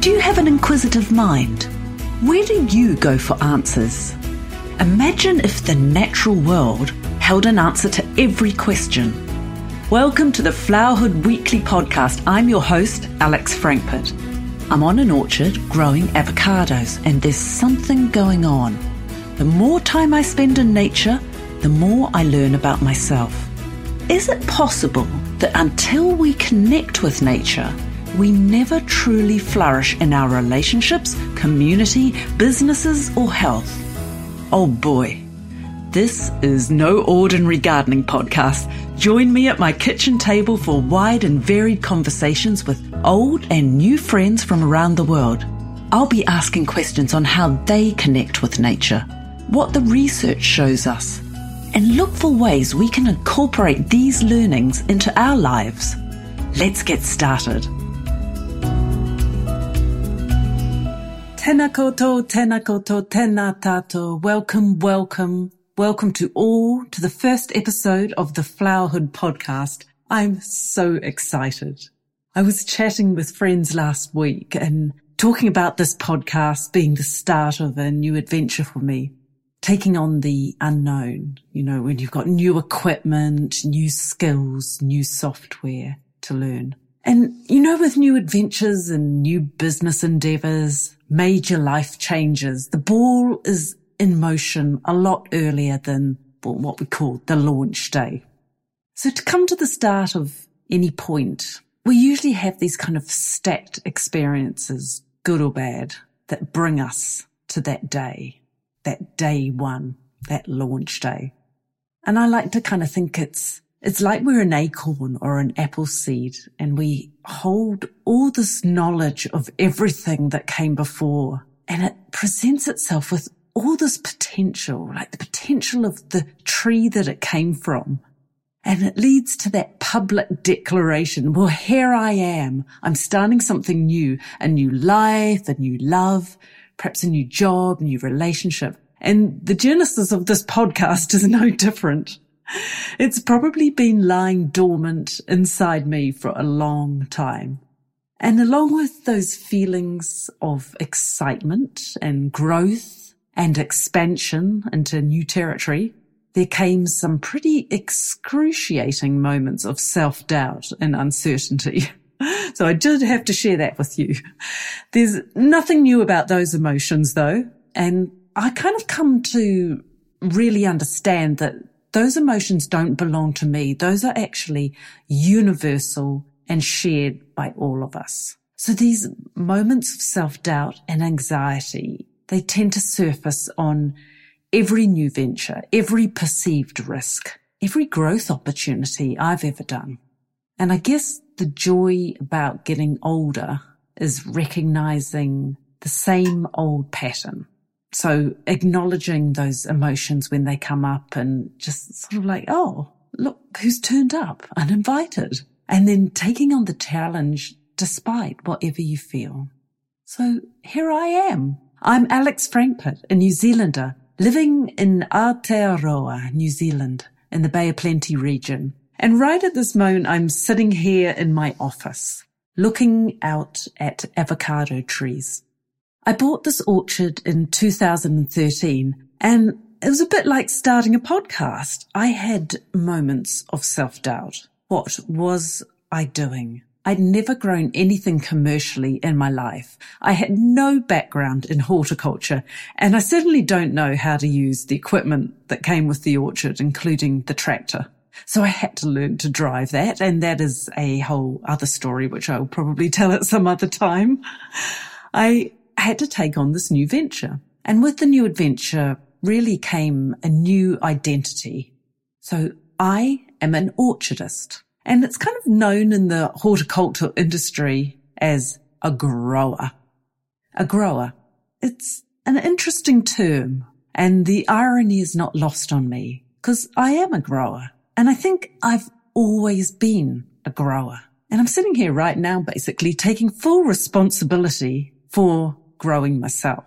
Do you have an inquisitive mind? Where do you go for answers? Imagine if the natural world held an answer to every question. Welcome to the Flowerhood Weekly podcast. I'm your host, Alex Frankpert. I'm on an orchard growing avocados, and there's something going on. The more time I spend in nature, the more I learn about myself. Is it possible that until we connect with nature, we never truly flourish in our relationships, community, businesses, or health? Oh boy, this is no ordinary gardening podcast. Join me at my kitchen table for wide and varied conversations with old and new friends from around the world. I'll be asking questions on how they connect with nature, what the research shows us, and look for ways we can incorporate these learnings into our lives. Let's get started. Tena koutou, tena koutou, tena tato. Welcome, welcome, welcome to all to the first episode of the Flowerhood podcast. I'm so excited. I was chatting with friends last week and talking about this podcast being the start of a new adventure for me. Taking on the unknown, you know, when you've got new equipment, new skills, new software to learn. And you know, with new adventures and new business endeavors, major life changes, the ball is in motion a lot earlier than what we call the launch day. So to come to the start of any point, we usually have these kind of stacked experiences, good or bad, that bring us to that day, that day one, that launch day. And I like to kind of think it's it's like we're an acorn or an apple seed and we hold all this knowledge of everything that came before and it presents itself with all this potential, like the potential of the tree that it came from. And it leads to that public declaration. Well, here I am. I'm starting something new, a new life, a new love, perhaps a new job, a new relationship. And the genesis of this podcast is no different. It's probably been lying dormant inside me for a long time. And along with those feelings of excitement and growth and expansion into new territory, there came some pretty excruciating moments of self doubt and uncertainty. So I did have to share that with you. There's nothing new about those emotions though. And I kind of come to really understand that those emotions don't belong to me. Those are actually universal and shared by all of us. So these moments of self doubt and anxiety, they tend to surface on every new venture, every perceived risk, every growth opportunity I've ever done. And I guess the joy about getting older is recognizing the same old pattern. So acknowledging those emotions when they come up and just sort of like, oh, look who's turned up uninvited. And then taking on the challenge despite whatever you feel. So here I am. I'm Alex Frankpert, a New Zealander living in Aotearoa, New Zealand, in the Bay of Plenty region. And right at this moment, I'm sitting here in my office, looking out at avocado trees. I bought this orchard in 2013 and it was a bit like starting a podcast. I had moments of self doubt. What was I doing? I'd never grown anything commercially in my life. I had no background in horticulture and I certainly don't know how to use the equipment that came with the orchard, including the tractor. So I had to learn to drive that. And that is a whole other story, which I'll probably tell at some other time. I had to take on this new venture. And with the new adventure really came a new identity. So I am an orchardist and it's kind of known in the horticultural industry as a grower. A grower. It's an interesting term and the irony is not lost on me because I am a grower and I think I've always been a grower. And I'm sitting here right now basically taking full responsibility for growing myself.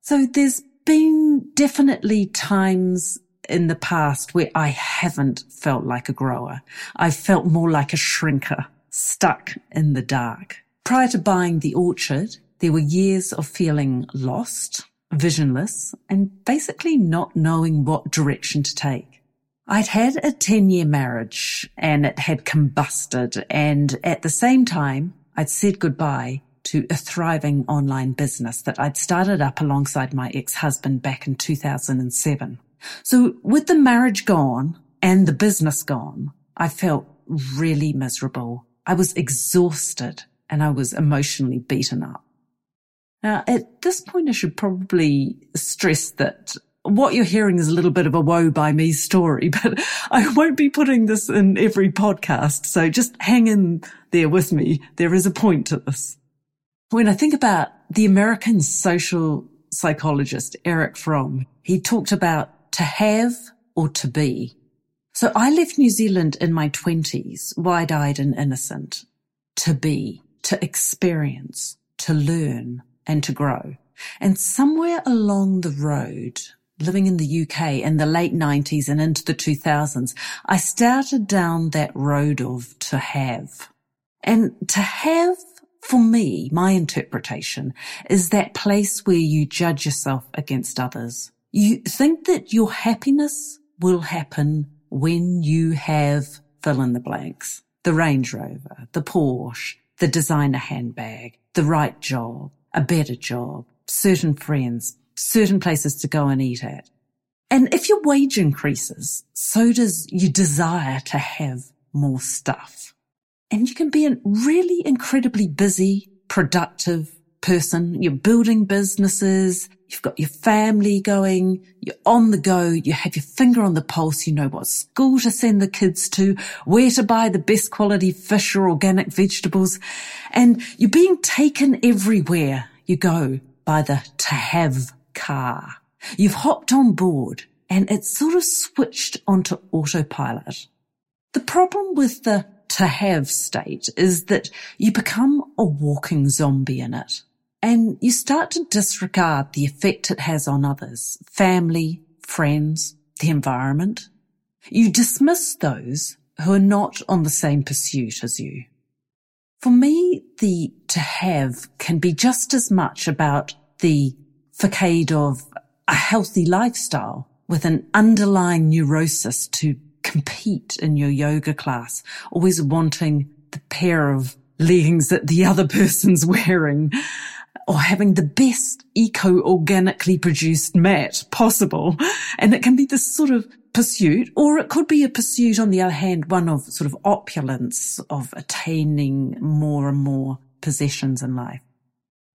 So there's been definitely times in the past where I haven't felt like a grower. I felt more like a shrinker, stuck in the dark. Prior to buying the orchard, There were years of feeling lost, visionless, and basically not knowing what direction to take. I'd had a 10 year marriage and it had combusted. And at the same time, I'd said goodbye to a thriving online business that I'd started up alongside my ex-husband back in 2007. So with the marriage gone and the business gone, I felt really miserable. I was exhausted and I was emotionally beaten up. Now, at this point, I should probably stress that what you're hearing is a little bit of a woe by me story, but I won't be putting this in every podcast. So just hang in there with me. There is a point to this. When I think about the American social psychologist, Erich Fromm, he talked about to have or to be. So I left New Zealand in my twenties, wide eyed and innocent, to be, to experience, to learn and to grow. And somewhere along the road, living in the UK in the late 90s and into the 2000s, I started down that road of to have. And to have, for me, my interpretation is that place where you judge yourself against others. You think that your happiness will happen when you have fill in the blanks. The Range Rover, the Porsche, the designer handbag, the right job, a better job, certain friends, certain places to go and eat at. And if your wage increases, so does your desire to have more stuff. And you can be a really incredibly busy, productive person. You're building businesses. You've got your family going. You're on the go. You have your finger on the pulse. You know what school to send the kids to, where to buy the best quality fish or organic vegetables. And you're being taken everywhere you go by the to have car. You've hopped on board and it's sort of switched onto autopilot. The problem with the to have state is that you become a walking zombie in it and you start to disregard the effect it has on others, family, friends, the environment. You dismiss those who are not on the same pursuit as you. For me, the to have can be just as much about the facade of a healthy lifestyle with an underlying neurosis to compete in your yoga class, always wanting the pair of leggings that the other person's wearing or having the best eco organically produced mat possible. And it can be this sort of pursuit, or it could be a pursuit on the other hand, one of sort of opulence, of attaining more and more possessions in life.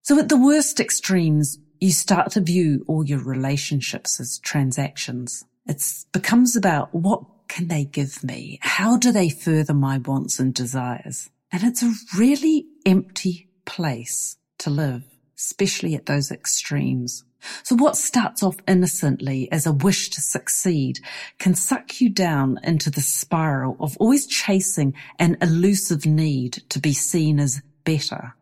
So at the worst extremes, you start to view all your relationships as transactions. It becomes about what can they give me? How do they further my wants and desires? And it's a really empty place to live, especially at those extremes. So what starts off innocently as a wish to succeed can suck you down into the spiral of always chasing an elusive need to be seen as better.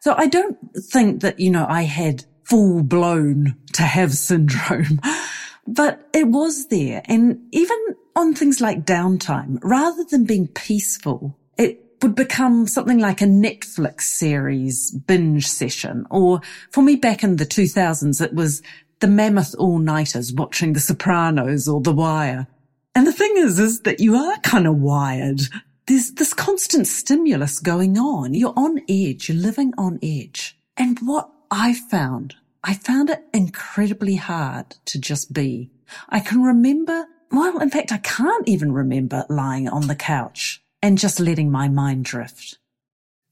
So I don't think that, you know, I had full blown to have syndrome, but it was there. And even on things like downtime, rather than being peaceful, it would become something like a Netflix series binge session. Or for me back in the 2000s, it was the mammoth all-nighters watching The Sopranos or The Wire. And the thing is, is that you are kind of wired. There's this constant stimulus going on. You're on edge. You're living on edge. And what I found, I found it incredibly hard to just be. I can remember, well, in fact, I can't even remember lying on the couch and just letting my mind drift.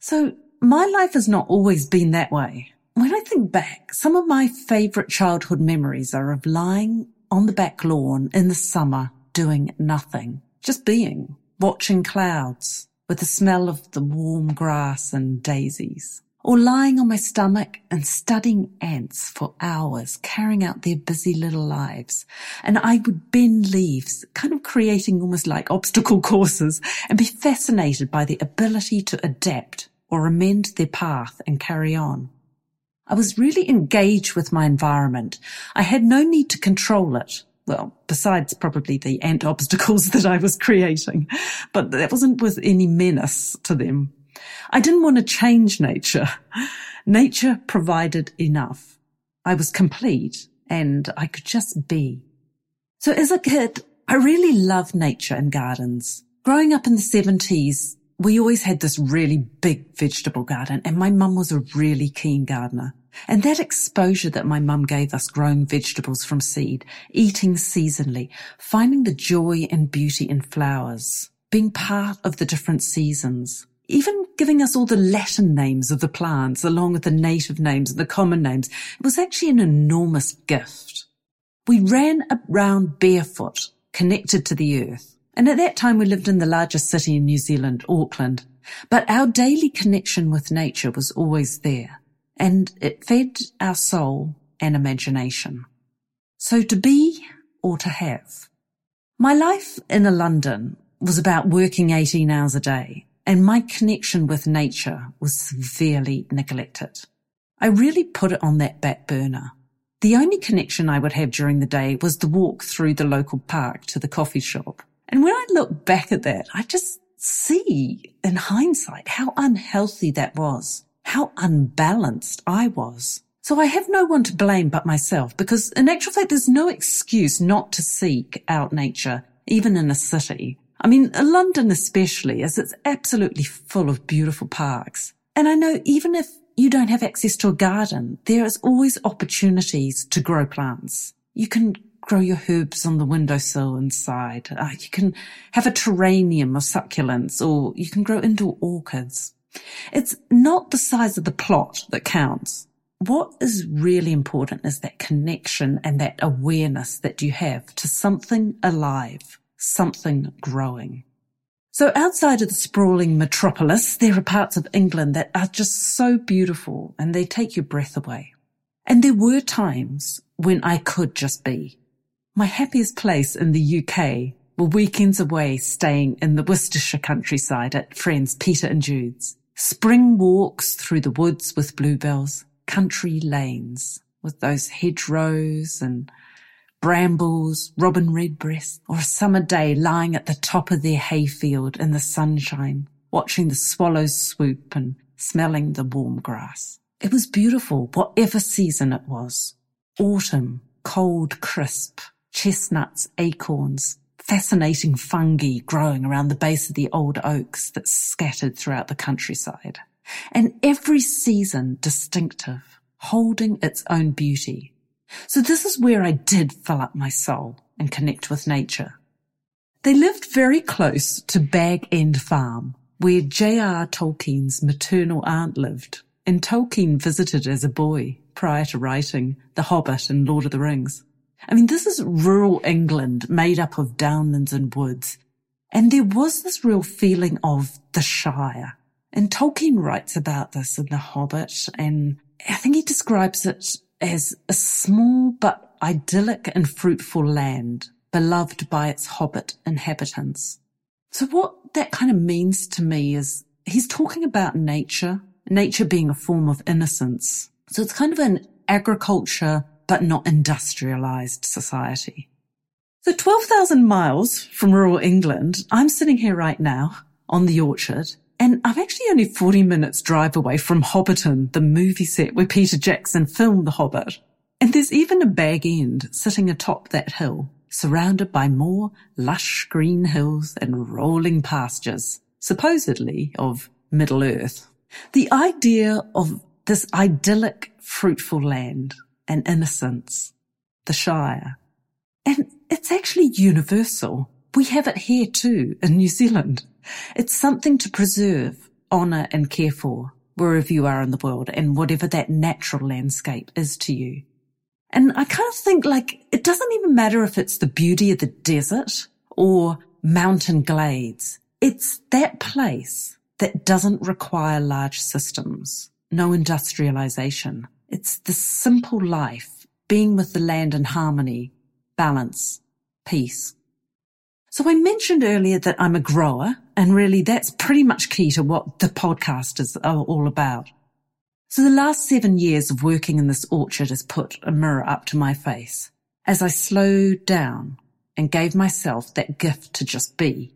So my life has not always been that way. When I think back, some of my favorite childhood memories are of lying on the back lawn in the summer doing nothing, just being, watching clouds with the smell of the warm grass and daisies or lying on my stomach and studying ants for hours, carrying out their busy little lives. And I would bend leaves, kind of creating almost like obstacle courses and be fascinated by their ability to adapt or amend their path and carry on. I was really engaged with my environment. I had no need to control it. Well, besides probably the ant obstacles that I was creating, but that wasn't with any menace to them. I didn't want to change nature. Nature provided enough. I was complete and I could just be. So as a kid, I really loved nature and gardens. Growing up in the 70s, we always had this really big vegetable garden and my mum was a really keen gardener. And that exposure that my mum gave us growing vegetables from seed, eating seasonally, finding the joy and beauty in flowers, being part of the different seasons, even giving us all the Latin names of the plants along with the native names and the common names, it was actually an enormous gift. We ran around barefoot, connected to the earth. And at that time we lived in the largest city in New Zealand, Auckland. But our daily connection with nature was always there and it fed our soul and imagination. So to be or to have. My life in a London was about working 18 hours a day and my connection with nature was severely neglected. I really put it on that back burner. The only connection I would have during the day was the walk through the local park to the coffee shop. And when I look back at that, I just see in hindsight how unhealthy that was, how unbalanced I was. So I have no one to blame but myself because in actual fact, there's no excuse not to seek out nature, even in a city. I mean, London especially, as it's absolutely full of beautiful parks. And I know even if you don't have access to a garden, there is always opportunities to grow plants. You can grow your herbs on the windowsill inside. Uh, you can have a terrarium of succulents or you can grow indoor orchids. It's not the size of the plot that counts. What is really important is that connection and that awareness that you have to something alive something growing. So outside of the sprawling metropolis, there are parts of England that are just so beautiful and they take your breath away. And there were times when I could just be. My happiest place in the UK were weekends away staying in the Worcestershire countryside at friends Peter and Jude's. Spring walks through the woods with bluebells, country lanes with those hedgerows and brambles, robin redbreast, or a summer day lying at the top of their hayfield in the sunshine, watching the swallows swoop and smelling the warm grass. It was beautiful, whatever season it was. Autumn, cold, crisp, chestnuts, acorns, fascinating fungi growing around the base of the old oaks that scattered throughout the countryside. And every season distinctive, holding its own beauty so this is where I did fill up my soul and connect with nature. They lived very close to Bag End Farm, where J.R. Tolkien's maternal aunt lived, and Tolkien visited as a boy prior to writing The Hobbit and Lord of the Rings. I mean, this is rural England made up of downlands and woods. And there was this real feeling of the Shire. And Tolkien writes about this in The Hobbit, and I think he describes it as a small but idyllic and fruitful land, beloved by its hobbit inhabitants. So what that kind of means to me is he's talking about nature, nature being a form of innocence. So it's kind of an agriculture, but not industrialized society. So 12,000 miles from rural England, I'm sitting here right now on the orchard and I'm actually only 40 minutes drive away from Hobbiton, the movie set where Peter Jackson filmed The Hobbit. And there's even a bag end sitting atop that hill, surrounded by more lush green hills and rolling pastures, supposedly of Middle Earth. The idea of this idyllic, fruitful land and innocence, the Shire. And it's actually universal. We have it here too in New Zealand. It's something to preserve, honour and care for wherever you are in the world and whatever that natural landscape is to you. And I kind of think like it doesn't even matter if it's the beauty of the desert or mountain glades. It's that place that doesn't require large systems, no industrialization. It's the simple life, being with the land in harmony, balance, peace. So I mentioned earlier that I'm a grower and really that's pretty much key to what the podcast is all about. So the last seven years of working in this orchard has put a mirror up to my face as I slowed down and gave myself that gift to just be.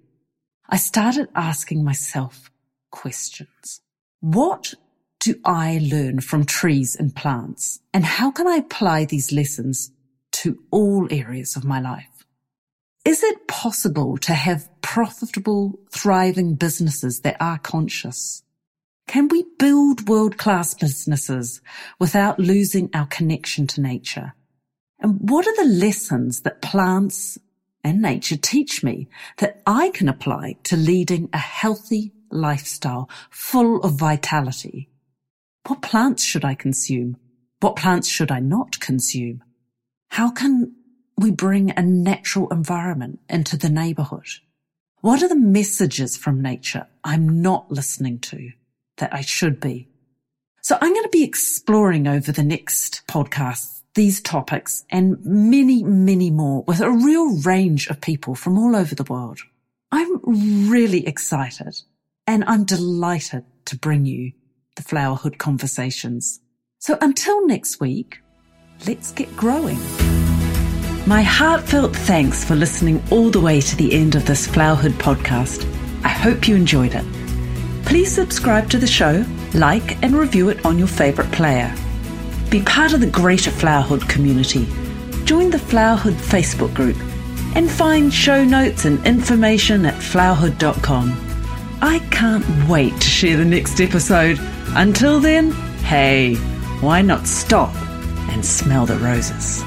I started asking myself questions. What do I learn from trees and plants? And how can I apply these lessons to all areas of my life? Is it possible to have profitable, thriving businesses that are conscious? Can we build world-class businesses without losing our connection to nature? And what are the lessons that plants and nature teach me that I can apply to leading a healthy lifestyle full of vitality? What plants should I consume? What plants should I not consume? How can we bring a natural environment into the neighborhood? What are the messages from nature I'm not listening to that I should be? So I'm going to be exploring over the next podcast these topics and many, many more with a real range of people from all over the world. I'm really excited and I'm delighted to bring you the Flowerhood Conversations. So until next week, let's get growing. My heartfelt thanks for listening all the way to the end of this Flowerhood podcast. I hope you enjoyed it. Please subscribe to the show, like and review it on your favourite player. Be part of the greater Flowerhood community. Join the Flowerhood Facebook group and find show notes and information at flowerhood.com. I can't wait to share the next episode. Until then, hey, why not stop and smell the roses?